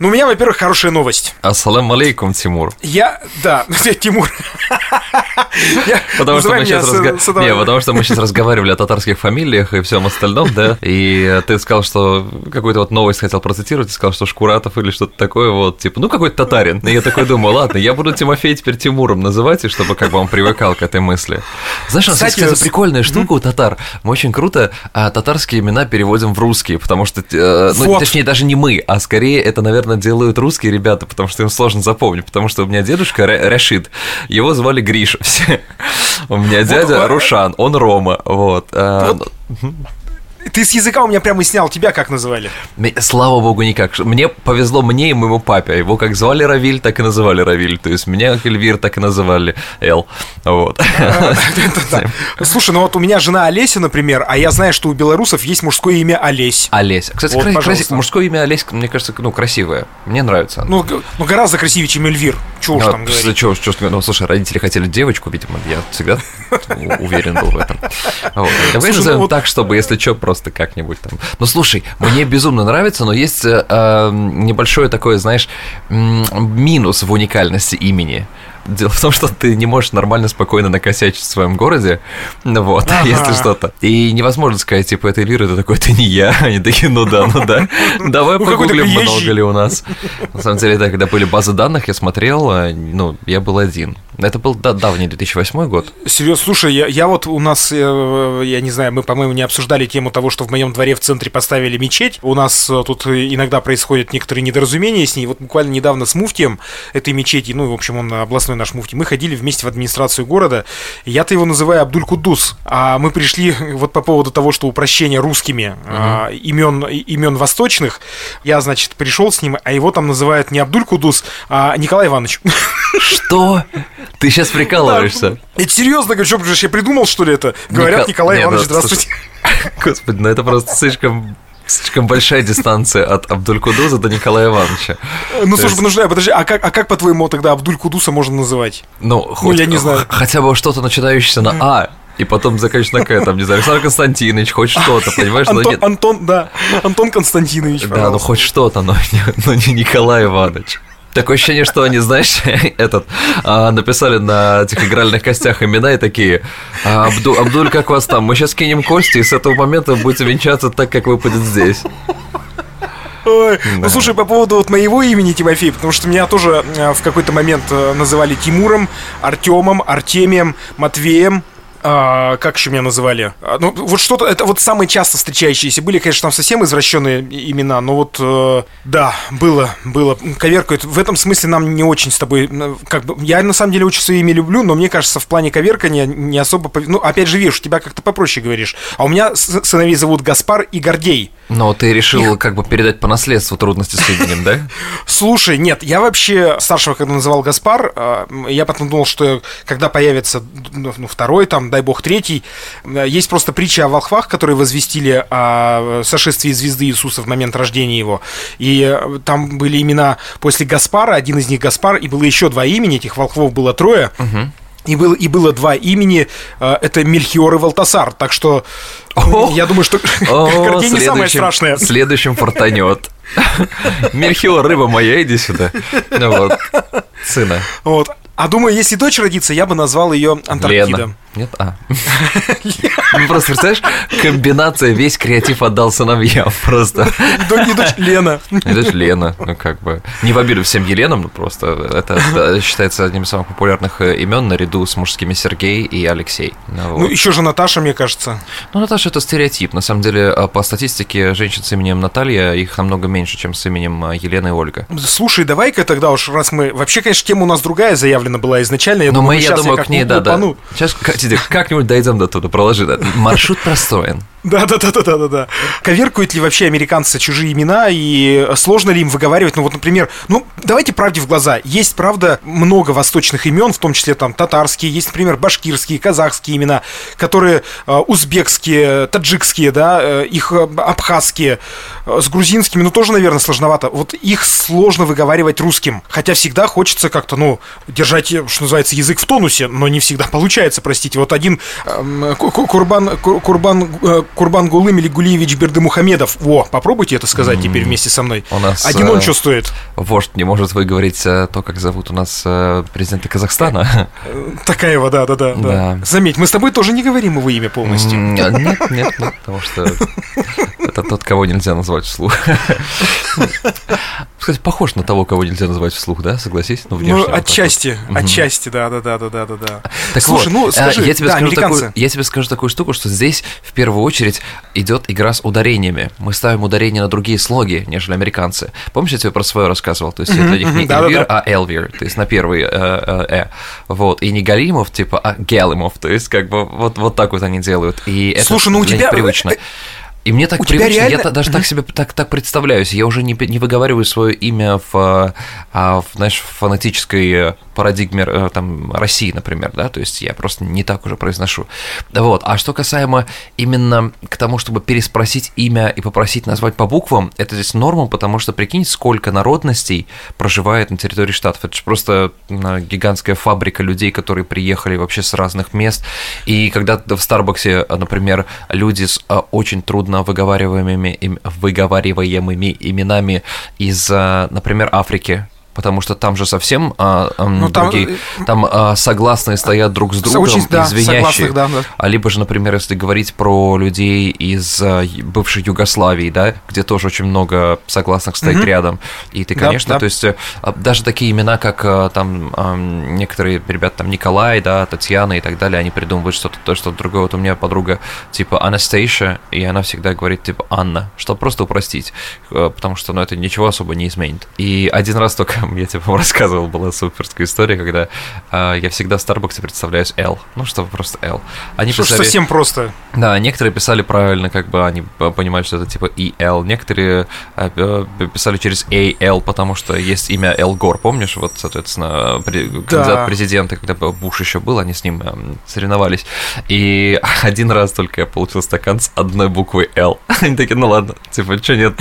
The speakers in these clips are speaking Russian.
Ну, у меня, во-первых, хорошая новость. Ассалам алейкум, Тимур. Я, да, Тимур. Потому что, мы сейчас. Не, потому что мы сейчас разговаривали о татарских фамилиях и всем остальном, да, и ты сказал, что какую-то вот новость хотел процитировать, ты сказал, что Шкуратов или что-то такое, вот, типа, ну, какой-то татарин. И я такой думаю, ладно, я буду Тимофей теперь Тимуром называть, и чтобы как бы он привыкал к этой мысли. Знаешь, у нас есть какая-то прикольная штука у татар. Мы очень круто а, татарские имена переводим в русские, потому что, э, ну, точнее, даже не мы, а скорее это, наверное, делают русские ребята, потому что им сложно запомнить, потому что у меня дедушка Рашид, его звали Гриша все. У меня дядя Рушан, он Рома, вот. Ты с языка у меня прямо снял, тебя как называли? Слава богу, никак. Мне повезло мне и моему папе. Его как звали Равиль, так и называли Равиль. То есть меня как Эльвир так и называли Эл. Вот. Слушай, ну вот у меня жена Олеся, например, а я знаю, что у белорусов есть мужское имя Олесь. Олесь. Кстати, мужское имя Олесь, мне кажется, ну, красивое. Мне нравится. Ну, ну гораздо красивее, чем Эльвир. Чего уж там говорить. Чего, чего, ну, слушай, родители хотели девочку, видимо, я всегда уверен был в этом. Давай назовем ну так, чтобы, если что, просто как-нибудь там. Ну, слушай, мне безумно нравится, но есть э, э небольшое такое, знаешь, минус в уникальности имени. Дело в том, что ты не можешь нормально, спокойно накосячить в своем городе, ну вот, ага. если что-то. И невозможно сказать, типа, это Эльвира, это такой, это не я. Они такие, ну да, ну да. Давай ну, погуглим, много ли у нас. На самом деле, да, когда были базы данных, я смотрел, а, ну, я был один. Это был да, давний 2008 год. Серьезно, слушай, я, я вот у нас, э, я не знаю, мы, по-моему, не обсуждали тему того, что в моем дворе в центре поставили мечеть. У нас э, тут иногда происходят некоторые недоразумения с ней. Вот буквально недавно с муфтием этой мечети, ну, в общем, он областной наш муфти, мы ходили вместе в администрацию города. Я-то его называю Абдуль Кудус. А мы пришли вот по поводу того, что упрощение русскими uh-huh. а, имен, имен восточных. Я, значит, пришел с ним, а его там называют не Абдуль Кудус, а Николай Иванович. Что? Ты сейчас прикалываешься. Это серьезно, что, я придумал, что ли, это? Говорят. Николай Иванович, ну, здравствуйте. Господи, ну это просто слишком Слишком большая дистанция от Абдуль-Кудуза до Николая Ивановича. Ну, слушай, есть... подожди, подожди, а как, а как по-твоему тогда Абдуль-Кудуса можно называть? Ну, ну хоть, я не знаю. Хотя бы что-то начинающееся на А, и потом заканчиваешь на К, там, не знаю, Александр Константинович, хоть что-то, понимаешь? Антон, нет... Антон, да, Антон Константинович, Да, ну хоть что-то, но, но не Николай Иванович. Такое ощущение, что они, знаешь, этот, а, написали на этих игральных костях имена и такие, а, Абду, Абдуль, как вас там? Мы сейчас кинем кости, и с этого момента будете венчаться так, как выпадет здесь. Ой. Да. Ну слушай, по поводу вот моего имени Тимофей, потому что меня тоже э, в какой-то момент э, называли Тимуром, Артемом, Артемием, Матвеем. А, как еще меня называли? А, ну, вот что-то, это вот самые часто встречающиеся. Были, конечно, там совсем извращенные имена, но вот, э, да, было, было. Коверкают. В этом смысле нам не очень с тобой, как бы, я на самом деле очень свои имя люблю, но мне кажется, в плане коверкания не особо, ну, опять же, видишь, тебя как-то попроще говоришь. А у меня сыновей зовут Гаспар и Гордей. Но ты решил как бы передать по наследству трудности с именем, да? Слушай, нет, я вообще старшего, когда называл Гаспар, э, я потом думал, что когда появится ну, второй, там, дай бог, третий, э, есть просто притча о волхвах, которые возвестили о сошествии звезды Иисуса в момент рождения его. И э, там были имена после Гаспара, один из них Гаспар, и было еще два имени, этих волхвов было трое. Угу. И было, и было два имени, это Мельхиор и Валтасар. Так что о, я думаю, что картина не самое страшное. Следующим фортанет. Мельхиор, рыба моя, иди сюда. Ну вот, сына. Вот. А думаю, если дочь родится, я бы назвал ее Антарктида. Лена. Нет? А. Ну, просто, представляешь, комбинация, весь креатив отдал сыновьям просто. И дочь Лена. И дочь Лена, ну, как бы. Не в обиду всем Еленам, но просто это считается одним из самых популярных э, имен наряду с мужскими Сергей и Алексей. Ну, ну еще же Наташа, мне кажется. Ну, Наташа это стереотип. На самом деле, а, по статистике, женщин с именем Наталья, их намного меньше, чем с именем а, Елена и Ольга. Слушай, давай-ка тогда уж, раз мы... Вообще, конечно, тема у нас другая заявлена была изначально. Я Но думаю, мы, я думаю, к ней, да, да. Сейчас, как-нибудь дойдем до туда, проложи. Маршрут простроен. Да, да, да, да, да, да, да. Коверкуют ли вообще американцы чужие имена и сложно ли им выговаривать? Ну вот, например, ну давайте правде в глаза. Есть, правда, много восточных имен, в том числе там татарские, есть, например, башкирские, казахские имена, которые э, узбекские, таджикские, да, э, их э, абхазские, э, с грузинскими, ну тоже, наверное, сложновато. Вот их сложно выговаривать русским, хотя всегда хочется как-то, ну, держать, что называется, язык в тонусе, но не всегда получается, простите. Вот один э, Курбан, Курбан Курбан Гулым или Гулиевич Бердымухамедов. Во, попробуйте это сказать теперь вместе со мной. У нас, Один он э, что стоит? Вождь не может выговорить э, то, как зовут у нас э, президента Казахстана. Такая да, да, да, да. Да. Заметь, мы с тобой тоже не говорим его имя полностью. Нет, нет, нет, потому что это тот, кого нельзя назвать вслух. Кстати, похож на того, кого нельзя назвать вслух, да? Согласись? Ну, внешне Ну, вот так отчасти, вот. Отчасти, да, да, да, да, да, да, да. Так Слушай, вот, ну э, скажи, я тебе, да, скажу такую, я тебе скажу такую штуку, что здесь в первую очередь идет игра с ударениями. Мы ставим ударение на другие слоги, нежели американцы. Помнишь, я тебе про свое рассказывал? То есть это для них не да-да-да. Эльвир, а Элвир, то есть на первый э, э, э. Вот. И не Галимов, типа, а Гелимов. То есть как бы вот, вот так вот они делают. И это Слушай, ну у тебя- привычно. И мне так у привычно, я реально- та- даже так себе так, так представляюсь. Я уже не, не выговариваю свое имя в, а, в, знаешь, в фонетической э, парадигме э, там, России, например, да, то есть я просто не так уже произношу. Вот. А что касаемо именно к тому, чтобы переспросить имя и попросить назвать по буквам, это здесь норма, потому что прикинь, сколько народностей проживает на территории штатов. Это же просто гигантская фабрика людей, которые приехали вообще с разных мест. И когда в Старбаксе, например, люди с э, очень трудно выговариваемыми, выговариваемыми именами из, э, например, Африки, потому что там же совсем а, ам, Ну, там, другие, там а, согласные стоят друг с другом, Очень, да, и звенящие. согласных, да, да. А либо же, например, если говорить про людей из а, бывшей Югославии, да, где тоже очень много согласных стоит Мгм. рядом. И ты, Да, конечно, да. то есть э, а, даже такие имена, как а, там ам, некоторые ребята, там Николай, да, Татьяна и так далее, они придумывают что-то, то, что другое. Вот у меня подруга типа Анастейша, и она всегда говорит типа Анна, чтобы просто упростить, э, потому что, ну, это ничего особо не изменит. И один раз только, я тебе по-моему, рассказывал, была суперская история, когда а, я всегда в Старбаксе представляюсь L, ну, чтобы просто L. Они Слушай, писали- совсем просто. да, некоторые писали правильно, как бы они п- понимают, что это типа EL. Некоторые э, э, писали через AL, потому что есть имя Эл Гор, помнишь? Вот, соответственно, при- кандидат в президенты, когда Буш еще был, они с ним эм, соревновались. И один раз только я получил стакан с одной буквой L. Они такие, ну ладно, типа, что нет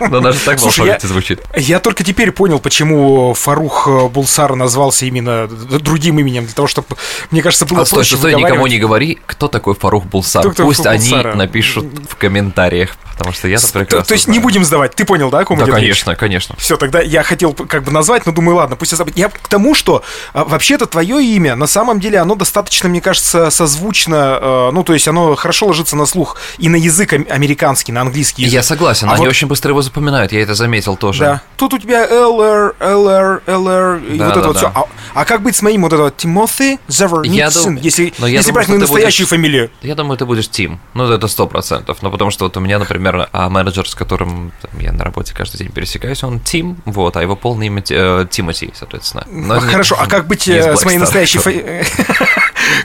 Но даже так в алфавите звучит. Я только теперь понял, почему Фарух э, Булсар назвался именно другим именем, для того, чтобы, мне кажется, было А стой, проще стой, никому выговаривать. не говори, кто такой Фарух Булсар. Кто такой Пусть они Булсара? напишут в комментариях, потому что я-то То, прекрасно то есть не будем сдавать, ты понял, да, о ком Да, идет речь? конечно, конечно. Все, тогда я хотел как бы назвать, но думаю, ладно, пусть я забуду. Я к тому, что а, вообще-то твое имя, на самом деле, оно достаточно, мне кажется, созвучно, э, ну, то есть оно хорошо ложится на слух и на язык ам- американский, на английский язык. Я согласен, А они вот- очень быстро его запоминают, я это заметил тоже. Да. Тут у тебя LR, LR, LR, и Да, вот да, это вот да. все. А, а как быть с моим вот это вот Тимофи Заверницын, дум- если, но если думаю, брать мою настоящую будешь- фамилию? Я думаю, ты будешь Тим. Ну, это сто процентов. Ну, потому что вот у меня, например, а, менеджер, с которым там, я на работе каждый день пересекаюсь, он Тим, вот, а его полное имя э, Тимоти, соответственно. Но А, не- Хорошо, а как быть э, с моей настоящей фамилией?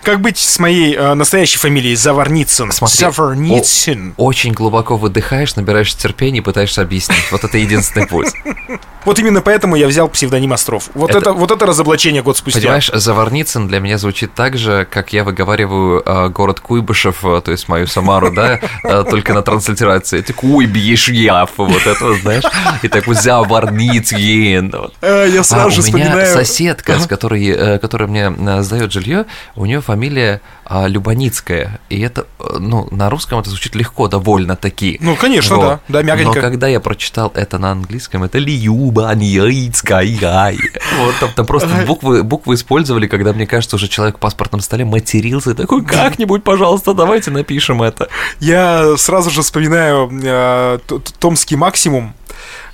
Как быть с моей э, настоящей фамилией Заварницын? Смотри, Заварницын. Очень глубоко выдыхаешь, набираешь терпение и пытаешься объяснить. Вот это единственный путь. Вот именно поэтому я взял псевдоним Остров. Вот Это- это, вот это разоблачение год спустя. Понимаешь, Заварницын для меня звучит так же, как я выговариваю э, город Куйбышев, э, то есть мою Самару, да, э, только на транслитерации. Ты Куйбишьяв, вот это, знаешь, и так вот Заварницын. Э, я А сразу же у меня вспоминаю... соседка, с которой, э, которая мне э, сдает жилье, у нее фамилия а, Любаницкая. И это, э, ну, на русском это звучит легко, довольно таки. Ну, конечно, Вот. да. Да, Но мягонько. когда я прочитал это на английском, это Любаницкая. Вот там, там просто буквы, буквы использовали, когда, мне кажется, уже человек в паспортном столе матерился и такой, как-нибудь, пожалуйста, давайте напишем это. Я сразу же вспоминаю э, Томский максимум.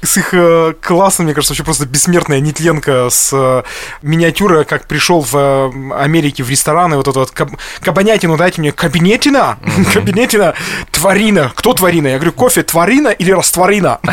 С их э, классом, мне кажется, вообще просто бессмертная нетленка с э, миниатюра, как пришел в э, Америке в рестораны, вот это вот каб- кабанятину дайте мне, кабинетина, кабинетина, тварина. Кто тварина? Я говорю, кофе тварина или растворина?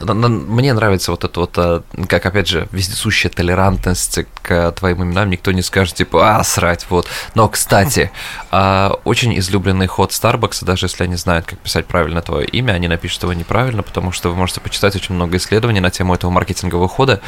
Но мне нравится вот это вот, как, опять же, вездесущая толерантность к твоим именам. Никто не скажет, типа, а, срать, вот. Но, кстати, а, очень излюбленный ход Starbucks, даже если они знают, как писать правильно твое имя, они напишут его неправильно, потому что вы можете почитать очень много исследований на тему этого маркетингового хода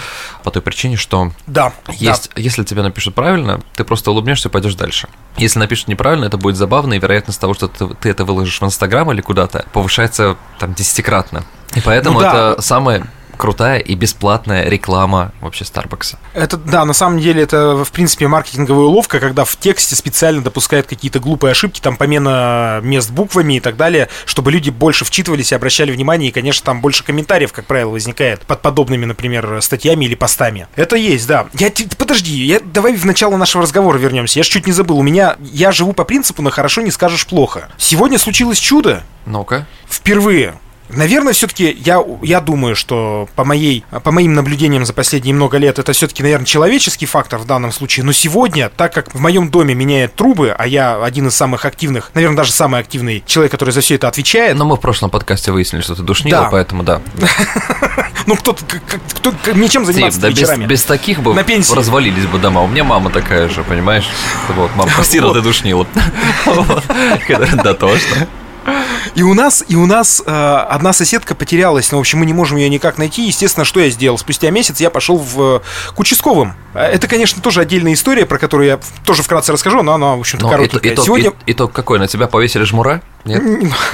по той причине, что Да, есть, если тебе напишут правильно, ты просто улыбнешься и пойдешь дальше. Если напишут неправильно, это будет забавно, и вероятность того, что ты, ты это выложишь в Инстаграм или куда-то, повышается там десятикратно. И поэтому Ну да. это самое крутая и бесплатная реклама вообще Старбакса. Это, да, на самом деле это, в принципе, маркетинговая уловка, когда в тексте специально допускают какие-то глупые ошибки, там помена мест буквами и так далее, чтобы люди больше вчитывались и обращали внимание, и, конечно, там больше комментариев, как правило, возникает под подобными, например, статьями или постами. Это есть, да. Я, подожди, я, давай в начало нашего разговора вернемся. Я ж чуть не забыл. У меня, я живу по принципу на хорошо не скажешь плохо. Сегодня случилось чудо. Ну-ка. Впервые Наверное, все-таки я, я думаю, что по, моей, по моим наблюдениям за последние много лет это все-таки, наверное, человеческий фактор в данном случае. Но сегодня, так как в моем доме меняют трубы, а я один из самых активных, наверное, даже самый активный человек, который за все это отвечает. Но мы в прошлом подкасте выяснили, что ты душнила, да. поэтому да. Ну, кто-то, кто, ничем заниматься вечерами. Без таких бы развалились бы дома. У меня мама такая же, понимаешь? Вот, мама постирала, ты душнила. Да, точно. И у нас, и у нас э, одна соседка потерялась, но, в общем, мы не можем ее никак найти. Естественно, что я сделал? Спустя месяц я пошел в, э, к участковым. Э, это, конечно, тоже отдельная история, про которую я тоже вкратце расскажу, но она, в общем-то, коротенькая. Итог, Сегодня... итог какой? На тебя повесили жмура? Нет?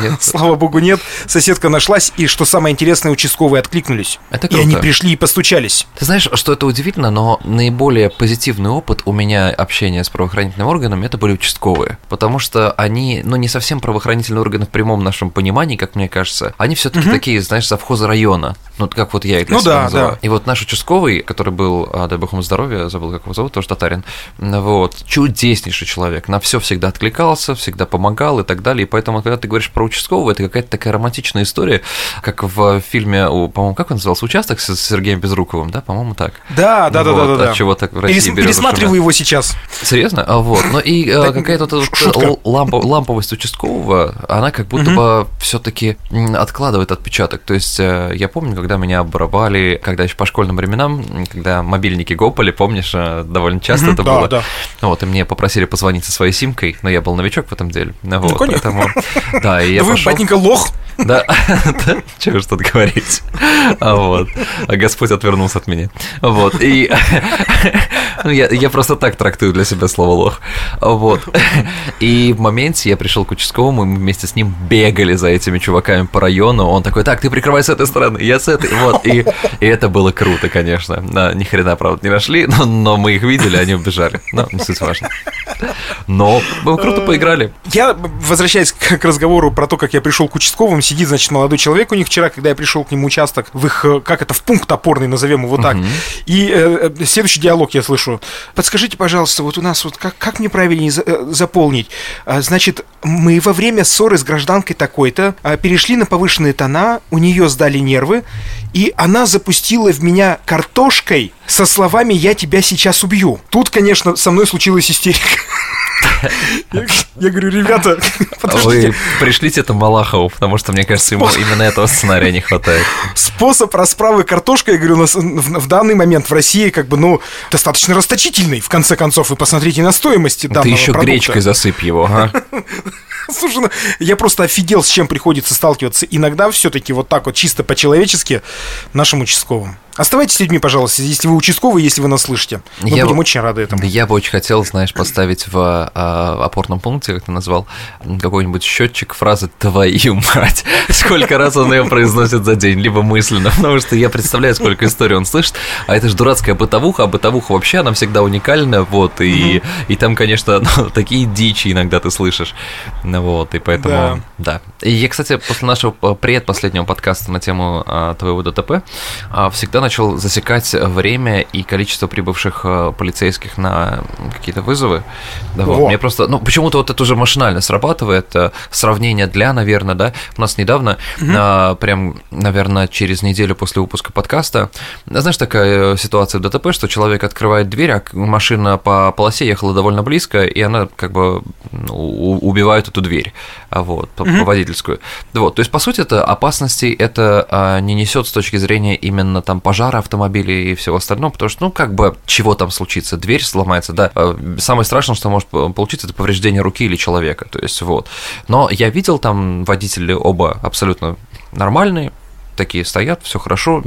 нет? Слава богу, нет. Соседка нашлась, и что самое интересное, участковые откликнулись. Это круто. И они пришли и постучались. Ты знаешь, что это удивительно, но наиболее позитивный опыт у меня общения с правоохранительным органом это были участковые. Потому что они, ну, не совсем правоохранительные органы в прямом нашем понимании, как мне кажется. Они все-таки угу. такие, знаешь, совхозы района. Ну, как вот я их для ну, себя да, называю. Да. И вот наш участковый, который был, а, дай бог ему здоровья, забыл, как его зовут, тоже татарин, вот, чудеснейший человек. На все всегда откликался, всегда помогал и так далее. И поэтому, когда ты говоришь про участкового, это какая-то такая романтичная история, как в фильме, по-моему, как он назывался, «Участок» с Сергеем Безруковым, да, по-моему, так. Да, да, вот, да, да, да. От чего так в России Перес, Пересматриваю его сейчас. Серьезно? А вот, ну и э, какая-то ламповость участкового, она как будто бы все-таки откладывает отпечаток. То есть э, я помню, когда меня обрабали, когда еще по школьным временам, когда мобильники гопали, помнишь, э, довольно часто это было. Да. Вот, и мне попросили позвонить со своей симкой, но я был новичок в этом деле. Ну, вот, поэтому, да, и я Вы, пошел... батенька, лох. Да, чего что-то говорить. А вот. А Господь отвернулся от меня. Вот. И ну, я, я просто так трактую для себя слово лох. Вот. И в моменте я пришел к участковому, и мы вместе с ним бегали за этими чуваками по району. Он такой, так, ты прикрывай с этой стороны, я с этой. Вот. И, и это было круто, конечно. Да, ни хрена, правда, не нашли, но, но мы их видели, они убежали. Но не суть важно. Но мы круто поиграли. Я, возвращаясь к разговору про то, как я пришел к участковым, сидит, значит, молодой человек у них вчера, когда я пришел к нему участок, в их, э, как это, в пункт опорный, назовем его так. Uh-huh. И э, э, следующий диалог я слышу. Подскажите, пожалуйста, вот у нас вот как, как мне правильнее за, э, заполнить? А, значит, мы во время ссоры с гражданкой такой-то а, перешли на повышенные тона, у нее сдали нервы, и она запустила в меня картошкой со словами «я тебя сейчас убью». Тут, конечно, со мной случилась истерика. Я говорю, ребята, Вы пришлите это Малахову, потому что, мне кажется, ему именно этого сценария не хватает. Способ расправы картошкой, я говорю, в данный момент в России как бы, ну, достаточно расточительный. В конце концов, вы посмотрите на стоимости данного Ты еще гречкой засыпь его, а? Слушай, ну, я просто офигел, с чем приходится сталкиваться иногда все-таки вот так вот чисто по-человечески нашим участковым. Оставайтесь с людьми, пожалуйста, если вы участковый, если вы нас слышите. Мы я будем очень рады этому. Я бы очень хотел, знаешь, поставить в а, опорном пункте, как ты назвал, какой-нибудь счетчик фразы «твою мать». Сколько раз он ее произносит за день, либо мысленно, потому что я представляю, сколько историй он слышит, а это же дурацкая бытовуха, а бытовуха вообще, она всегда уникальна, вот, и, и там, конечно, ну, такие дичи иногда ты слышишь, вот, и поэтому, да. да. И я, кстати, после нашего предпоследнего подкаста на тему а, твоего ДТП а, всегда начал засекать время и количество прибывших э, полицейских на какие-то вызовы. Да, вот. Мне просто, ну, почему-то вот это уже машинально срабатывает. Э, сравнение для, наверное, да. У нас недавно, угу. а, прям, наверное, через неделю после выпуска подкаста, знаешь, такая ситуация в ДТП, что человек открывает дверь, а машина по полосе ехала довольно близко, и она как бы ну, убивает эту дверь, а вот, по, угу. водительскую. Вот, то есть, по сути, это опасностей это а, не несет с точки зрения именно там пожара пожара автомобиля и всего остального, потому что, ну, как бы, чего там случится, дверь сломается, да, э, самое страшное, что может получиться, это повреждение руки или человека, то есть, вот. Но я видел там водители оба абсолютно нормальные, такие стоят, все хорошо.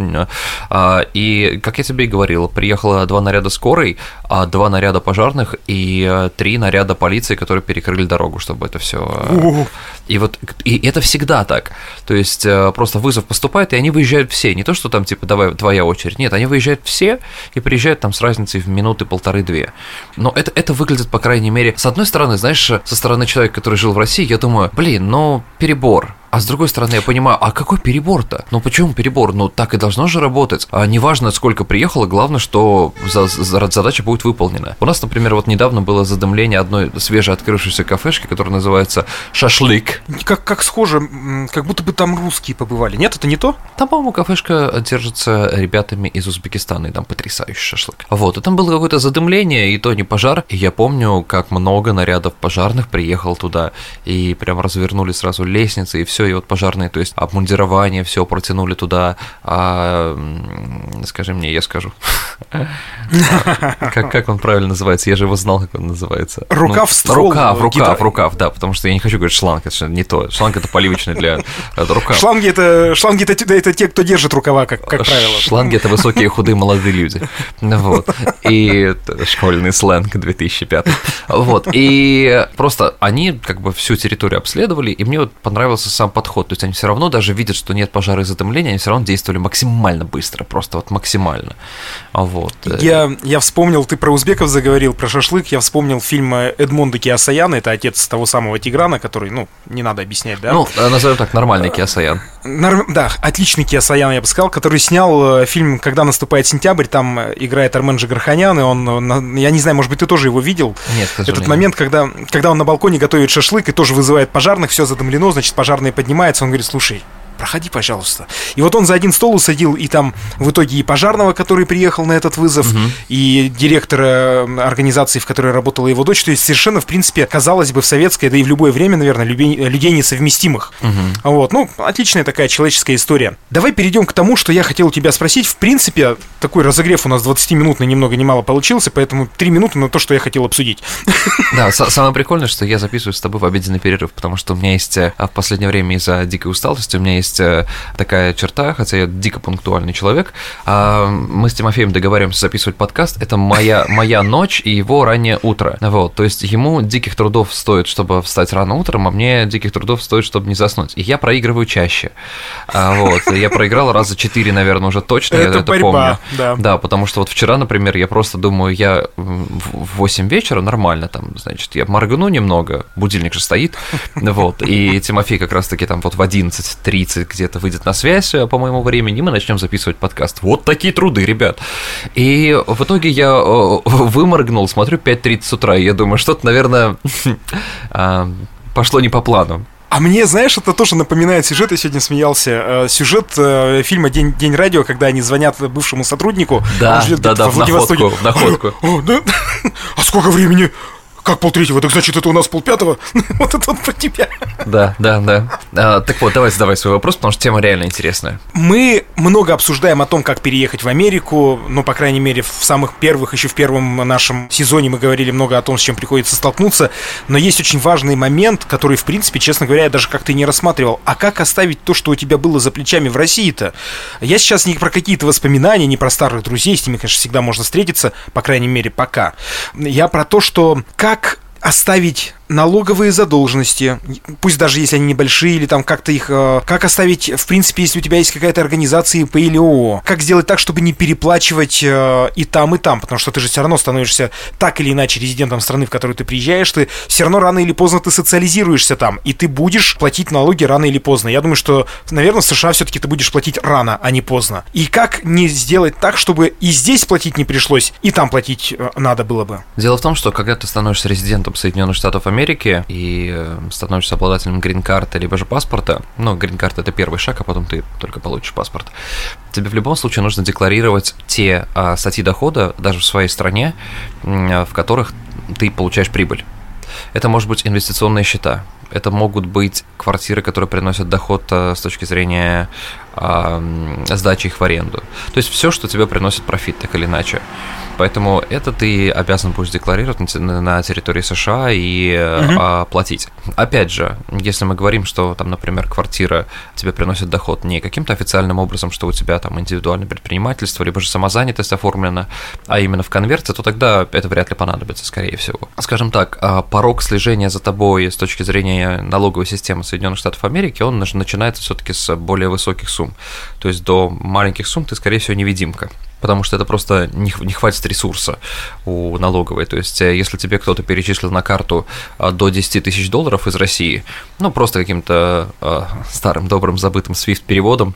А, и, как я тебе и говорил, приехало два наряда скорой, а два наряда пожарных и э, три наряда полиции, которые перекрыли дорогу, чтобы это все. Э, и вот и это всегда так. То есть э, просто вызов поступает, и они выезжают все. Не то, что там типа давай твоя очередь. Нет, они выезжают все и приезжают там с разницей в минуты полторы-две. Но это, это выглядит, по крайней мере, с одной стороны, знаешь, со стороны человека, который жил в России, я думаю, блин, ну перебор. А с другой стороны, я понимаю, а какой перебор-то? Ну почему перебор? Ну так и должно же работать. А неважно, сколько приехало, главное, что за, за, задача будет выполнена. У нас, например, вот недавно было задымление одной свежеоткрывшейся кафешки, которая называется «Шашлык». Как, как схоже, как будто бы там русские побывали. Нет, это не то? Там, по-моему, кафешка держится ребятами из Узбекистана, и там потрясающий шашлык. Вот, и там было какое-то задымление, и то не пожар. И я помню, как много нарядов пожарных приехал туда, и прям развернули сразу лестницы, и все все, и вот пожарные, то есть обмундирование, все протянули туда, а, скажи мне, я скажу. Как, как он правильно называется? Я же его знал, как он называется. Рукав, ну, ствол. Рукав, рукав, рукав, да, потому что я не хочу говорить шланг, это не то. Шланг это поливочный для рукав. Шланги это, шланги это, это те, кто держит рукава, как, как правило. Шланги это высокие, худые, молодые люди. Вот. И школьный сленг 2005. Вот. И просто они как бы всю территорию обследовали, и мне вот понравился сам подход. То есть они все равно даже видят, что нет пожара и затемления, они все равно действовали максимально быстро, просто вот максимально. Вот. Я, я вспомнил, ты про узбеков заговорил, про шашлык, я вспомнил фильм Эдмонда Киасаяна, это отец того самого Тиграна, который, ну, не надо объяснять, да? Ну, назовем так, нормальный Киасаян. Норм... Да, отличный Киасаян, я бы сказал, который снял э, фильм «Когда наступает сентябрь», там э, играет Армен Джигарханян, и он, э, я не знаю, может быть, ты тоже его видел? Нет, Этот момент, когда, когда он на балконе готовит шашлык и тоже вызывает пожарных, все задымлено, значит, пожарные поднимаются, он говорит, слушай, проходи, пожалуйста. И вот он за один стол усадил и там в итоге и пожарного, который приехал на этот вызов, угу. и директора организации, в которой работала его дочь. То есть совершенно, в принципе, казалось бы, в советское, да и в любое время, наверное, людей, людей несовместимых. Угу. Вот, ну, отличная такая человеческая история. Давай перейдем к тому, что я хотел у тебя спросить. В принципе, такой разогрев у нас 20-минутный ни много ни мало получился, поэтому 3 минуты на то, что я хотел обсудить. Да, самое прикольное, что я записываю с тобой в обеденный перерыв, потому что у меня есть э, в последнее время из-за дикой усталости, у меня есть есть э, такая черта, хотя я дико пунктуальный человек. А, мы с Тимофеем договариваемся записывать подкаст. Это моя, моя ночь и его раннее утро. Вот, то есть ему диких трудов стоит, чтобы встать рано утром, а мне диких трудов стоит, чтобы не заснуть. И я проигрываю чаще. А, вот, я проиграл раза четыре, наверное, уже точно, это я это борьба, помню. Да. да, потому что вот вчера, например, я просто думаю, я в 8 вечера нормально там, значит, я моргну немного, будильник же стоит, вот, и Тимофей как раз-таки там вот в 11.30 где-то выйдет на связь э, по моему времени, и мы начнем записывать подкаст. Вот такие труды, ребят. И в итоге я э, выморгнул, смотрю 5.30 утра, и я думаю, что-то, наверное, а, пошло не по плану. А мне, знаешь, это тоже напоминает сюжет, я сегодня смеялся, э, сюжет фильма «День, День радио», когда они звонят бывшему сотруднику, да, да, да, в находку, в находку. А сколько времени? Как полтретьего? Так значит, это у нас полпятого? вот это вот про тебя. Да, да, да. А, так вот, давай задавай свой вопрос, потому что тема реально интересная. Мы много обсуждаем о том, как переехать в Америку. Ну, по крайней мере, в самых первых, еще в первом нашем сезоне мы говорили много о том, с чем приходится столкнуться. Но есть очень важный момент, который, в принципе, честно говоря, я даже как-то не рассматривал. А как оставить то, что у тебя было за плечами в России-то? Я сейчас не про какие-то воспоминания, не про старых друзей, с ними, конечно, всегда можно встретиться, по крайней мере, пока. Я про то, что как оставить налоговые задолженности, пусть даже если они небольшие, или там как-то их... Э, как оставить, в принципе, если у тебя есть какая-то организация ИП или ООО? Как сделать так, чтобы не переплачивать э, и там, и там? Потому что ты же все равно становишься так или иначе резидентом страны, в которую ты приезжаешь, ты все равно рано или поздно ты социализируешься там, и ты будешь платить налоги рано или поздно. Я думаю, что, наверное, в США все-таки ты будешь платить рано, а не поздно. И как не сделать так, чтобы и здесь платить не пришлось, и там платить э, надо было бы? Дело в том, что когда ты становишься резидентом Соединенных Штатов Америки, Америки и э, становишься обладателем грин-карты, либо же паспорта, ну, грин-карта это первый шаг, а потом ты только получишь паспорт, тебе в любом случае нужно декларировать те а, статьи дохода, даже в своей стране, в которых ты получаешь прибыль. Это может быть инвестиционные счета, это могут быть квартиры, которые приносят доход э, с точки зрения э, сдачи их в аренду. То есть все, что тебе приносит профит, так или иначе. Поэтому это ты обязан будешь декларировать на территории США и угу. платить. Опять же, если мы говорим, что там, например, квартира тебе приносит доход не каким-то официальным образом, что у тебя там индивидуальное предпринимательство, либо же самозанятость оформлена, а именно в конверте, то тогда это вряд ли понадобится, скорее всего. Скажем так, а, порог слежения за тобой с точки зрения налоговой системы Соединенных Штатов Америки, он начинается все-таки с более высоких сумм. То есть до маленьких сумм ты, скорее всего, невидимка потому что это просто не, не хватит ресурса у налоговой. То есть, э, если тебе кто-то перечислил на карту а, до 10 тысяч долларов из России, ну, просто каким-то э, старым, добрым, забытым SWIFT-переводом,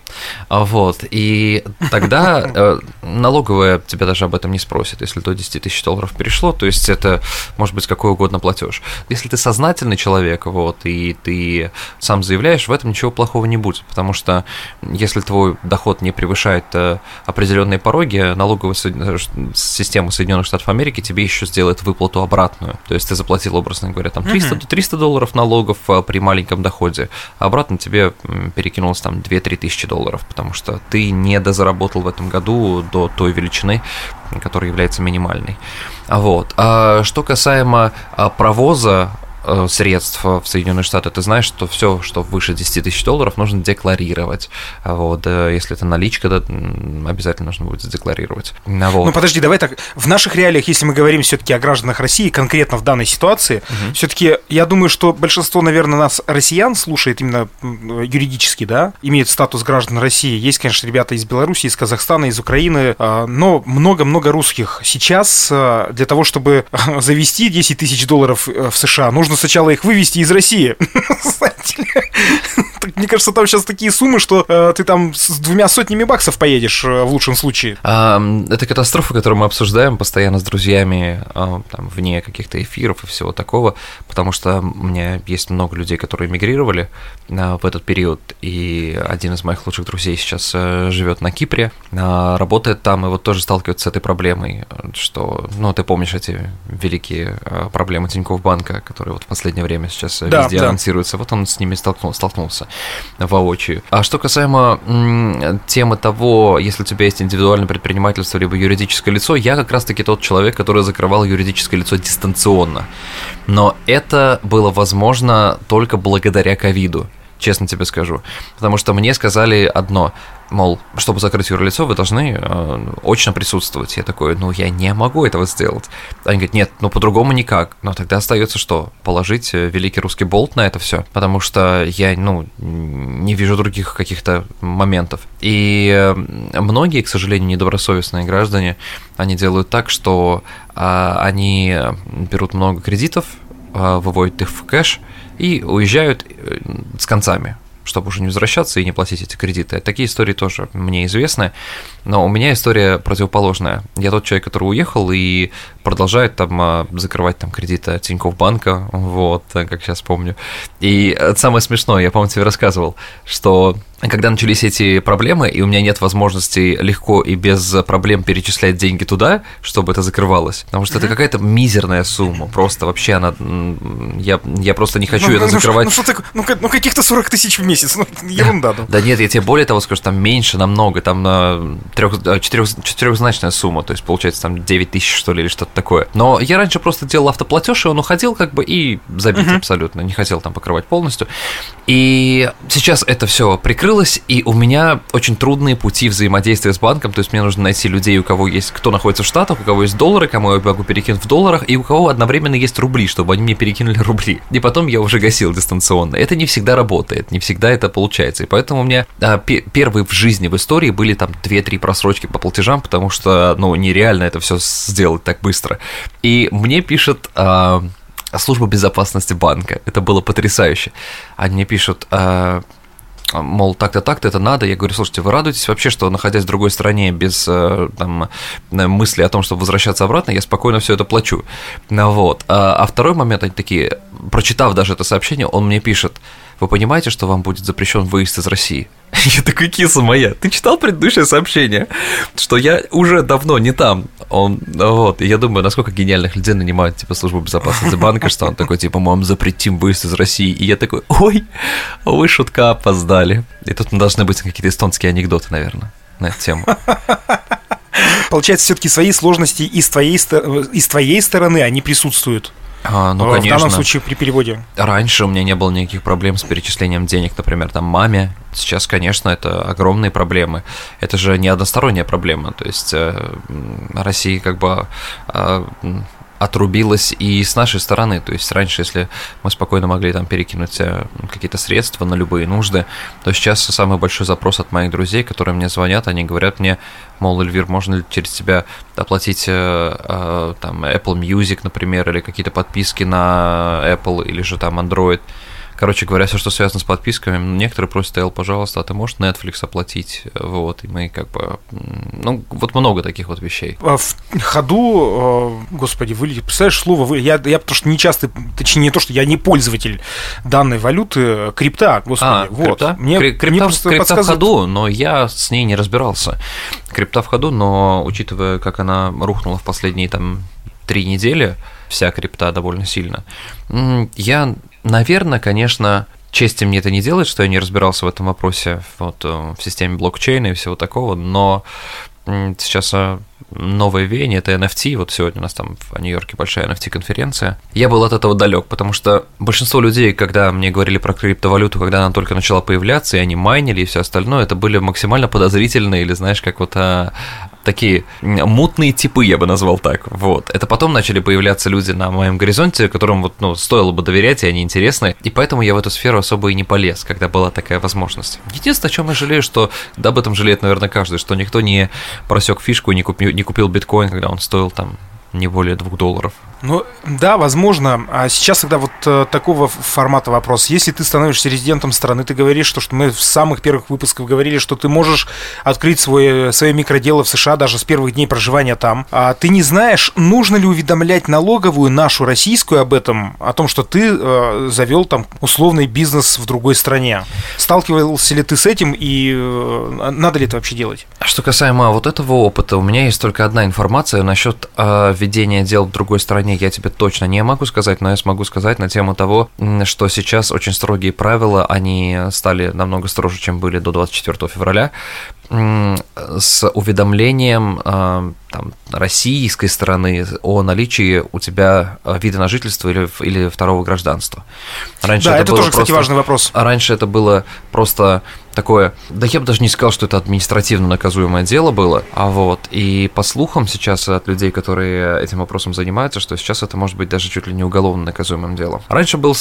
а, вот, и тогда э, налоговая тебя даже об этом не спросит, если до 10 тысяч долларов перешло, то есть это может быть какой угодно платеж. Если ты сознательный человек, вот, и ты сам заявляешь, в этом ничего плохого не будет, потому что если твой доход не превышает э, определенные пороги, итоге налоговая э, система Соединенных Штатов Америки тебе еще сделает выплату обратную. То есть ты заплатил, образно говоря, там 300, 300 долларов налогов а, при маленьком доходе, а обратно тебе перекинулось там 2-3 тысячи долларов, потому что ты не дозаработал в этом году до той величины, которая является минимальной. Вот. А что касаемо а, провоза Э, средств в Соединенные Штаты, ты знаешь, что все, что выше 10 тысяч долларов, нужно декларировать. Вот, если это наличка, то обязательно нужно будет задекларировать. Вот. Ну подожди, давай так. В наших реалиях, если мы говорим все-таки о гражданах России, конкретно в данной ситуации, угу. все-таки я думаю, что большинство, наверное, нас россиян слушает именно юридически, да, имеют статус граждан России. Есть, конечно, ребята из Беларуси, из Казахстана, из Украины, а, но много-много русских. Сейчас а, для того, чтобы завести 10 тысяч долларов э, в США, нужно нужно сначала их вывести из России. Мне кажется, там сейчас такие суммы, что э, ты там с двумя сотнями баксов поедешь э, в лучшем случае. А, это катастрофа, которую мы обсуждаем постоянно с друзьями, а, там, вне каких-то эфиров и всего такого, потому что у меня есть много людей, которые эмигрировали а, в этот период, и один из моих лучших друзей сейчас а, живет на Кипре, а, работает там, и вот тоже сталкивается с этой проблемой, что, ну, ты помнишь эти великие а, проблемы Тинькофф банка, которые вот в последнее время сейчас да, везде да. анонсируются, вот он с ними столкнулся, столкнулся воочию. А что касаемо темы того, если у тебя есть индивидуальное предпринимательство либо юридическое лицо, я как раз-таки тот человек, который закрывал юридическое лицо дистанционно. Но это было возможно только благодаря ковиду честно тебе скажу. Потому что мне сказали одно, мол, чтобы закрыть юрлицо, вы должны э, очно присутствовать. Я такой, ну, я не могу этого сделать. Они говорят, нет, ну, по-другому никак. Но тогда остается что? Положить э, великий русский болт на это все, потому что я, ну, не вижу других каких-то моментов. И э, многие, к сожалению, недобросовестные граждане, они делают так, что э, они берут много кредитов, э, выводят их в кэш и уезжают э, с концами чтобы уже не возвращаться и не платить эти кредиты. Такие истории тоже мне известны, но у меня история противоположная. Я тот человек, который уехал и продолжает там а, закрывать там кредиты Тинькофф банка, вот, как сейчас помню. И самое смешное, я, по-моему, тебе рассказывал, что когда начались эти проблемы, и у меня нет возможности легко и без проблем перечислять деньги туда, чтобы это закрывалось, потому что mm-hmm. это какая-то мизерная сумма, просто вообще она... Я, я просто не хочу ну, это ну, закрывать. Ну, что ты, ну, ну каких-то 40 тысяч в месяц, ну, ерунда. Да. да нет, я тебе более того скажу, там меньше намного, там на трех, четырех, четырехзначная сумма, то есть получается там 9 тысяч, что ли, или что-то такое. Но я раньше просто делал автоплатеж, и он уходил как бы и забить mm-hmm. абсолютно, не хотел там покрывать полностью. И сейчас это все прикрылось, и у меня очень трудные пути взаимодействия с банком, то есть мне нужно найти людей, у кого есть, кто находится в Штатах, у кого есть доллары, кому я могу перекинуть в долларах, и у кого одновременно есть рубли, чтобы они мне перекинули рубли. И потом я уже гасил дистанционно. Это не всегда работает, не всегда это получается. И поэтому у меня а, первые в жизни в истории были там 2-3 просрочки по платежам, потому что, ну, нереально это все сделать так быстро. И мне пишет а, служба безопасности банка. Это было потрясающе. Они пишут, а, мол, так-то, так-то, это надо. Я говорю, слушайте, вы радуетесь вообще, что находясь в другой стране без э, там, мысли о том, чтобы возвращаться обратно, я спокойно все это плачу. Вот. А, а второй момент, они такие, прочитав даже это сообщение, он мне пишет, вы понимаете, что вам будет запрещен выезд из России? Я такой, киса моя, ты читал предыдущее сообщение? Что я уже давно не там. Он, вот, и я думаю, насколько гениальных людей нанимают, типа, службу безопасности банка, что он такой, типа, мы вам запретим выезд из России. И я такой, ой, вы шутка опоздали. И тут должны быть какие-то эстонские анекдоты, наверное, на эту тему. Получается, все-таки свои сложности и с твоей, и с твоей стороны они присутствуют. А, ну, в конечно. В данном случае при переводе. Раньше у меня не было никаких проблем с перечислением денег, например, там маме. Сейчас, конечно, это огромные проблемы. Это же не односторонняя проблема. То есть э, Россия как бы э, отрубилась и с нашей стороны. То есть раньше, если мы спокойно могли там перекинуть э, какие-то средства на любые нужды, то сейчас самый большой запрос от моих друзей, которые мне звонят, они говорят мне, мол, Эльвир, можно ли через тебя оплатить э, э, там Apple Music, например, или какие-то подписки на Apple или же там Android. Короче говоря, все, что связано с подписками, некоторые просят, Эл, пожалуйста, а ты можешь Netflix оплатить? Вот, и мы как бы, ну, вот много таких вот вещей. А в ходу, э, господи, вы, представляешь, слово, вы, я, я потому что не часто, точнее не то, что я не пользователь данной валюты, крипта, господи, а, вот. Крипта? Мне, крипта, мне просто крипта в ходу, но я с ней не разбирался. Крипта в ходу, но учитывая, как она рухнула в последние там три недели, вся крипта довольно сильно, я Наверное, конечно, чести мне это не делает, что я не разбирался в этом вопросе вот, э, в системе блокчейна и всего такого, но сейчас э, новое веяние, это NFT, вот сегодня у нас там в Нью-Йорке большая NFT-конференция. Я был от этого далек, потому что большинство людей, когда мне говорили про криптовалюту, когда она только начала появляться, и они майнили и все остальное, это были максимально подозрительные или, знаешь, как вот а, такие мутные типы, я бы назвал так. Вот. Это потом начали появляться люди на моем горизонте, которым вот, ну, стоило бы доверять, и они интересны. И поэтому я в эту сферу особо и не полез, когда была такая возможность. Единственное, о чем я жалею, что, да, об этом жалеет, наверное, каждый, что никто не просек фишку и не купил, не купил биткоин, когда он стоил там не более двух долларов. Ну, да, возможно. А сейчас тогда вот э, такого формата вопрос. Если ты становишься резидентом страны, ты говоришь, что, что мы в самых первых выпусках говорили, что ты можешь открыть свое, свое микродело в США даже с первых дней проживания там. А ты не знаешь, нужно ли уведомлять налоговую нашу российскую об этом, о том, что ты э, завел там условный бизнес в другой стране. Сталкивался ли ты с этим и э, надо ли это вообще делать? Что касаемо вот этого опыта, у меня есть только одна информация насчет э, ведения дел в другой стране я тебе точно не могу сказать, но я смогу сказать на тему того, что сейчас очень строгие правила, они стали намного строже, чем были до 24 февраля, с уведомлением э, там, российской стороны о наличии у тебя э, вида на жительство или, или второго гражданства. Раньше да, это, это тоже, просто, кстати, важный вопрос. Раньше это было просто такое, да я бы даже не сказал, что это административно наказуемое дело было, а вот, и по слухам сейчас от людей, которые этим вопросом занимаются, что сейчас это может быть даже чуть ли не уголовно наказуемым делом. Раньше был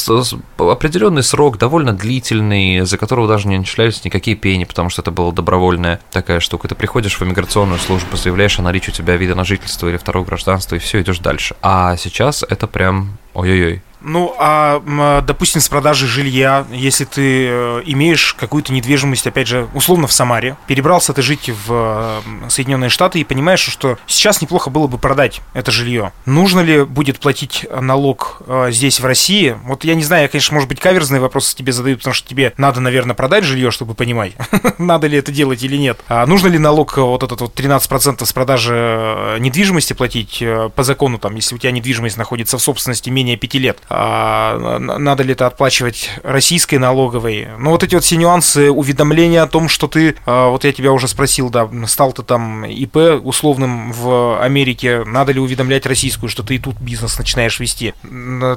определенный срок, довольно длительный, за которого даже не начислялись никакие пени, потому что это было добровольное такая штука. Ты приходишь в иммиграционную службу, заявляешь о наличии у тебя вида на жительство или второго гражданства, и все, идешь дальше. А сейчас это прям ой-ой-ой. Ну, а, допустим, с продажи жилья, если ты э, имеешь какую-то недвижимость, опять же, условно в Самаре, перебрался ты жить в э, Соединенные Штаты и понимаешь, что сейчас неплохо было бы продать это жилье. Нужно ли будет платить налог э, здесь, в России? Вот я не знаю, я, конечно, может быть, каверзные вопросы тебе задаю, потому что тебе надо, наверное, продать жилье, чтобы понимать, надо ли это делать или нет. А нужно ли налог вот этот вот 13% с продажи недвижимости платить по закону, там, если у тебя недвижимость находится в собственности менее 5 лет? А, надо ли это отплачивать российской налоговой. Ну, вот эти вот все нюансы, уведомления о том, что ты, а, вот я тебя уже спросил, да, стал ты там ИП условным в Америке, надо ли уведомлять российскую, что ты и тут бизнес начинаешь вести.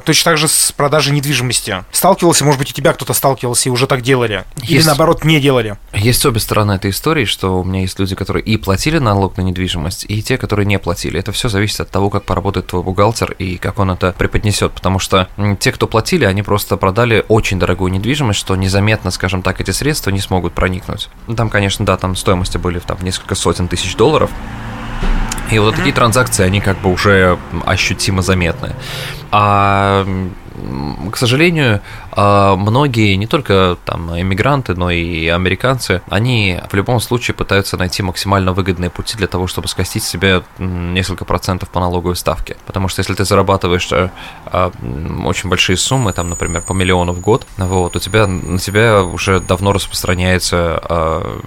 Точно так же с продажей недвижимости. Сталкивался, может быть, у тебя кто-то сталкивался и уже так делали. Есть, Или наоборот, не делали. Есть обе стороны этой истории, что у меня есть люди, которые и платили налог на недвижимость, и те, которые не платили. Это все зависит от того, как поработает твой бухгалтер и как он это преподнесет. Потому что те, кто платили, они просто продали очень дорогую недвижимость, что незаметно, скажем так, эти средства не смогут проникнуть. Ну, там, конечно, да, там стоимости были там несколько сотен тысяч долларов. И вот такие транзакции, они как бы уже ощутимо заметны. А к сожалению, а, многие, не только там иммигранты, но и американцы, они в любом случае пытаются найти максимально выгодные пути для того, чтобы скостить себе несколько процентов по налоговой ставке. Потому что если ты зарабатываешь э, а, очень большие суммы, там, например, по миллиону в год, вот, у тебя на тебя уже давно распространяется а,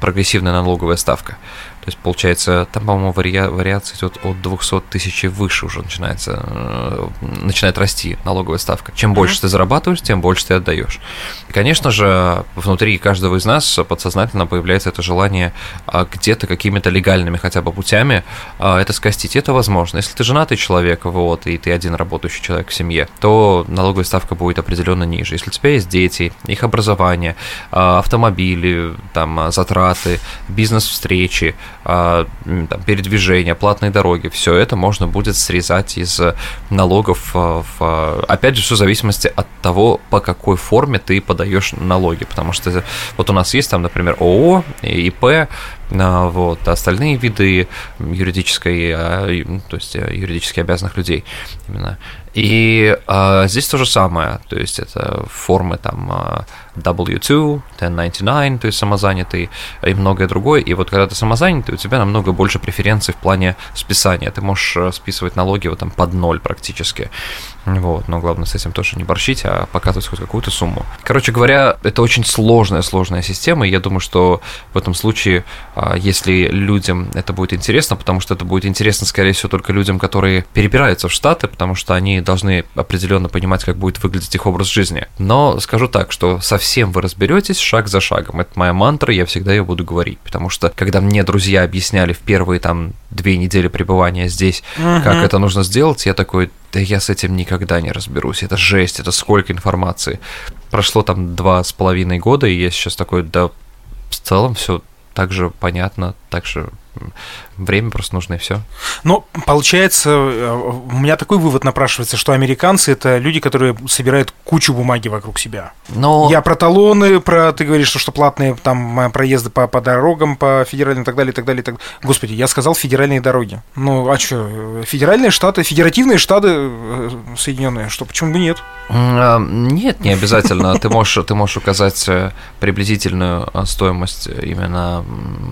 прогрессивная налоговая ставка. То есть, получается, там, по-моему, вари... вариация идет от 200 тысяч и выше уже начинается, э, начинает расти налоговая ставка. Чем больше ты зарабатываешь, тем больше ты отдаешь. И, конечно же, внутри каждого из нас подсознательно появляется это желание а, где-то какими-то легальными хотя бы путями а, это скостить. Это возможно. Если ты женатый человек, вот, и ты один работающий человек в семье, то налоговая ставка будет определенно ниже. Если у тебя есть дети, их образование, а, автомобили, там, затраты, бизнес-встречи, там, передвижения, платные дороги, все это можно будет срезать из налогов. А, в, опять же, все в зависимости от того, по какой форме ты подаешь налоги, потому что вот у нас есть там, например, ООО, ИП, а, вот, остальные виды юридической, то есть юридически обязанных людей именно. И а, здесь то же самое, то есть это формы там W2, 1099, то есть самозанятый и многое другое. И вот когда ты самозанятый, у тебя намного больше преференций в плане списания. Ты можешь э, списывать налоги вот там под ноль практически. Вот, но главное с этим тоже не борщить, а показывать хоть какую-то сумму. Короче говоря, это очень сложная, сложная система, и я думаю, что в этом случае, а, если людям это будет интересно, потому что это будет интересно, скорее всего, только людям, которые перебираются в Штаты, потому что они должны определенно понимать, как будет выглядеть их образ жизни. Но скажу так, что совсем вы разберетесь шаг за шагом. Это моя мантра, я всегда ее буду говорить, потому что когда мне друзья объясняли в первые там две недели пребывания здесь, uh-huh. как это нужно сделать, я такой, да я с этим никогда не разберусь, это жесть, это сколько информации. Прошло там два с половиной года, и я сейчас такой, да, в целом все так же понятно, так же Время просто нужно и все. Но получается, э, у меня такой вывод напрашивается, что американцы это люди, которые собирают кучу бумаги вокруг себя. Но... Я про талоны, про ты говоришь, что, что платные там э, проезды по, по дорогам, по федеральным и так далее, и так далее, и так Господи, я сказал федеральные дороги. Ну, а что, федеральные штаты, федеративные штаты э, Соединенные, что, почему бы нет? А, нет, не обязательно. Ты можешь, ты можешь указать приблизительную стоимость именно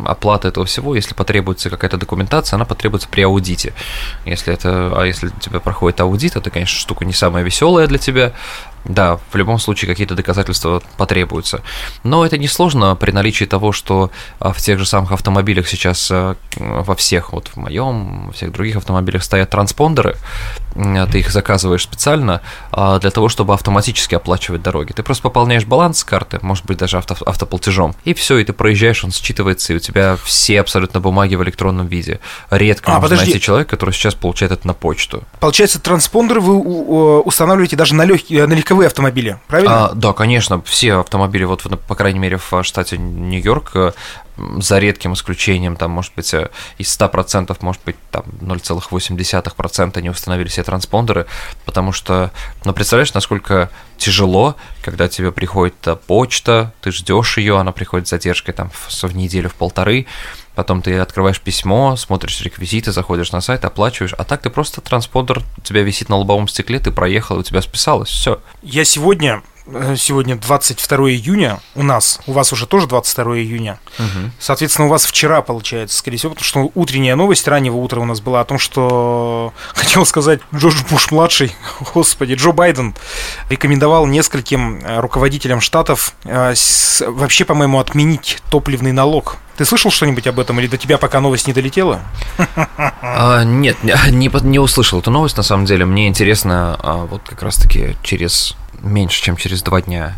оплаты этого всего, если потребуется какая-то документация, она потребуется при аудите. Если это, а если у тебя проходит аудит, это, конечно, штука не самая веселая для тебя, да, в любом случае какие-то доказательства потребуются. Но это несложно при наличии того, что а, в тех же самых автомобилях сейчас а, во всех, вот в моем, во всех других автомобилях стоят транспондеры. Ты их заказываешь специально а, для того, чтобы автоматически оплачивать дороги. Ты просто пополняешь баланс карты, может быть, даже авто, автоплатежом. И все, и ты проезжаешь, он считывается, и у тебя все абсолютно бумаги в электронном виде. Редко а, можно подожди. найти человека, который сейчас получает это на почту. Получается, транспондеры вы устанавливаете даже на легкие, на легковые автомобили, правильно? А, да, конечно, все автомобили, вот, по крайней мере, в штате Нью-Йорк, э, за редким исключением, там, может быть, э, из 100%, может быть, там 0,8% не установили все транспондеры, потому что, ну, представляешь, насколько тяжело, когда тебе приходит почта, ты ждешь ее, она приходит с задержкой там в, в неделю, в полторы, потом ты открываешь письмо, смотришь реквизиты, заходишь на сайт, оплачиваешь, а так ты просто транспондер, у тебя висит на лобовом стекле, ты проехал, у тебя списалось, все. Я сегодня сегодня 22 июня у нас, у вас уже тоже 22 июня. Угу. Соответственно, у вас вчера, получается, скорее всего, потому что утренняя новость раннего утра у нас была о том, что, хотел сказать, Джордж Буш-младший, господи, Джо Байден рекомендовал нескольким э, руководителям штатов э, вообще, по-моему, отменить топливный налог. Ты слышал что-нибудь об этом, или до тебя пока новость не долетела? А, нет, не, не услышал эту новость, на самом деле. Мне интересно, а, вот как раз-таки через меньше, чем через два дня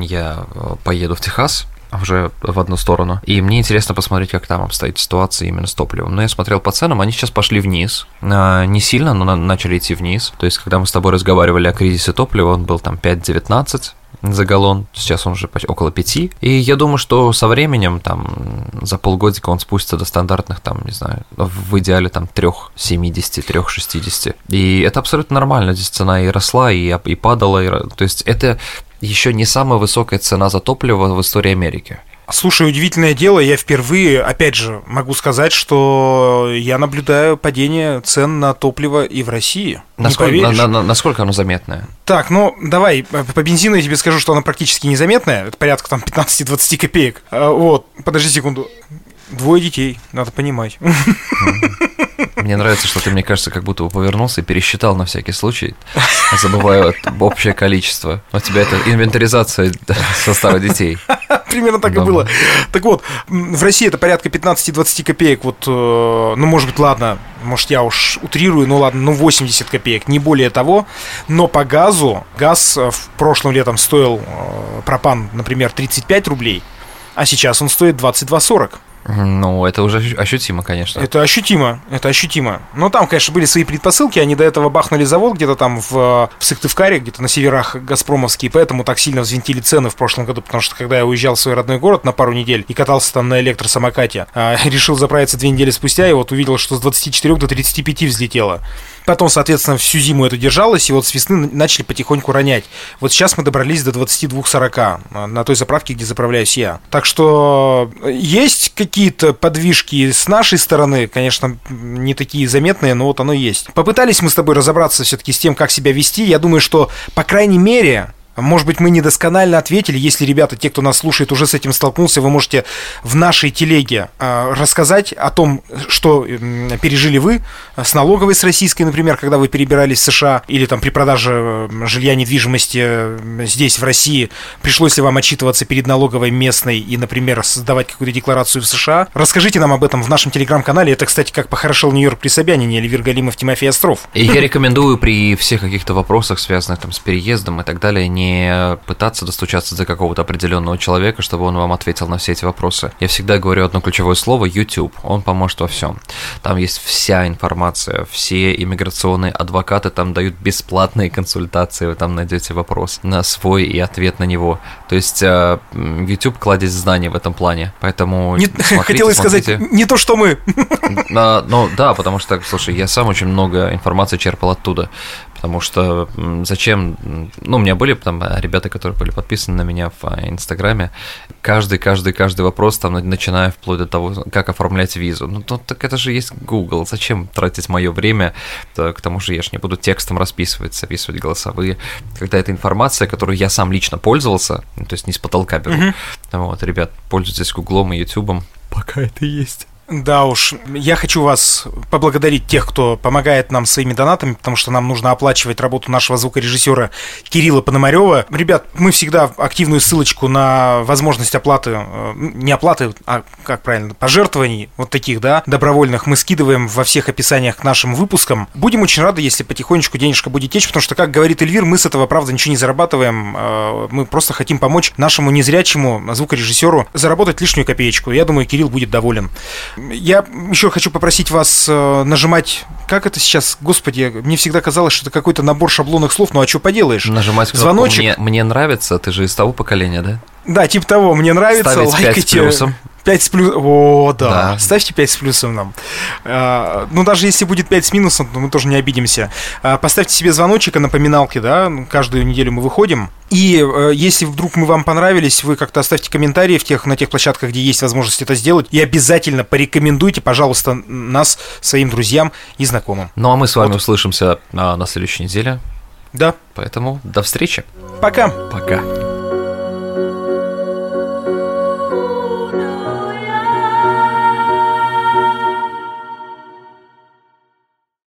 я э, поеду в Техас, уже в одну сторону. И мне интересно посмотреть, как там обстоит ситуация именно с топливом. Но я смотрел по ценам, они сейчас пошли вниз. А, не сильно, но начали идти вниз. То есть, когда мы с тобой разговаривали о кризисе топлива, он был там 5.19 за галлон, сейчас он уже около 5. И я думаю, что со временем, там, за полгодика он спустится до стандартных, там, не знаю, в идеале там 3,70, 3,60. И это абсолютно нормально, здесь цена и росла, и, и падала, и, то есть это еще не самая высокая цена за топливо в истории Америки. Слушай, удивительное дело, я впервые, опять же, могу сказать, что я наблюдаю падение цен на топливо и в России. Насколько, на, на, на, насколько оно заметное? Так, ну давай, по бензину я тебе скажу, что оно практически незаметное, это порядка там 15-20 копеек. А, вот, подожди секунду. Двое детей, надо понимать. Мне нравится, что ты, мне кажется, как будто бы повернулся и пересчитал на всякий случай, забывая общее количество. У тебя это инвентаризация состава детей. Примерно так и было. Так вот, в России это порядка 15-20 копеек. Вот, э, ну, может быть, ладно, может, я уж утрирую, ну ладно, ну 80 копеек, не более того. Но по газу, газ э, в прошлом летом стоил э, пропан, например, 35 рублей, а сейчас он стоит 22,40. Ну, это уже ощутимо, конечно. Это ощутимо, это ощутимо. Но там, конечно, были свои предпосылки, они до этого бахнули завод где-то там в, в Сыктывкаре, где-то на северах Газпромовские, поэтому так сильно взвинтили цены в прошлом году, потому что когда я уезжал в свой родной город на пару недель и катался там на электросамокате, а, решил заправиться две недели спустя, и вот увидел, что с 24 до 35 взлетело. Потом, соответственно, всю зиму это держалось, и вот с весны начали потихоньку ронять. Вот сейчас мы добрались до 22-40 а, на той заправке, где заправляюсь я. Так что есть какие-то подвижки с нашей стороны, конечно, не такие заметные, но вот оно есть. Попытались мы с тобой разобраться все-таки с тем, как себя вести. Я думаю, что, по крайней мере, может быть, мы недосконально ответили. Если, ребята, те, кто нас слушает, уже с этим столкнулся, вы можете в нашей телеге э, рассказать о том, что э, пережили вы с налоговой, с российской, например, когда вы перебирались в США, или там при продаже жилья недвижимости здесь, в России, пришлось ли вам отчитываться перед налоговой местной и, например, создавать какую-то декларацию в США. Расскажите нам об этом в нашем телеграм-канале. Это, кстати, как похорошел Нью-Йорк при Собянине, Эльвир Галимов, Тимофей Остров. И я рекомендую при всех каких-то вопросах, связанных там с переездом и так далее, не не пытаться достучаться до какого-то определенного человека, чтобы он вам ответил на все эти вопросы. Я всегда говорю одно ключевое слово YouTube. Он поможет во всем. Там есть вся информация, все иммиграционные адвокаты там дают бесплатные консультации, вы там найдете вопрос на свой и ответ на него. То есть э, YouTube кладет знания в этом плане, поэтому не, смотрите, хотелось смотрите. сказать не то, что мы. А, ну да, потому что, слушай, я сам очень много информации черпал оттуда потому что зачем, ну, у меня были там ребята, которые были подписаны на меня в а, Инстаграме, каждый, каждый, каждый вопрос, там, начиная вплоть до того, как оформлять визу, ну, то, так это же есть Google, зачем тратить мое время, к тому же я же не буду текстом расписывать, записывать голосовые, когда эта информация, которую я сам лично пользовался, ну, то есть не с потолка беру, mm-hmm. вот, ребят, пользуйтесь Гуглом и Ютубом, пока это есть. Да уж, я хочу вас поблагодарить тех, кто помогает нам своими донатами, потому что нам нужно оплачивать работу нашего звукорежиссера Кирилла Пономарева. Ребят, мы всегда активную ссылочку на возможность оплаты, э, не оплаты, а как правильно, пожертвований вот таких, да, добровольных мы скидываем во всех описаниях к нашим выпускам. Будем очень рады, если потихонечку денежка будет течь, потому что, как говорит Эльвир, мы с этого, правда, ничего не зарабатываем, э, мы просто хотим помочь нашему незрячему звукорежиссеру заработать лишнюю копеечку. Я думаю, Кирилл будет доволен. Я еще хочу попросить вас э, нажимать, как это сейчас, господи, мне всегда казалось, что это какой-то набор шаблонных слов, ну а что поделаешь? Нажимать кнопку Звоночек. Мне, мне нравится, ты же из того поколения, да? Да, типа того, мне нравится, Ставить лайкайте. 5 с плюсом. 5 с плюсом. О, да. да. Ставьте 5 с плюсом нам. А, ну, даже если будет 5 с минусом, то мы тоже не обидимся. А, поставьте себе звоночек и напоминалки, да. Каждую неделю мы выходим. И а, если вдруг мы вам понравились, вы как-то оставьте комментарии в тех, на тех площадках, где есть возможность это сделать. И обязательно порекомендуйте, пожалуйста, нас своим друзьям и знакомым. Ну, а мы с вами вот. услышимся а, на следующей неделе. Да. Поэтому до встречи. Пока. Пока.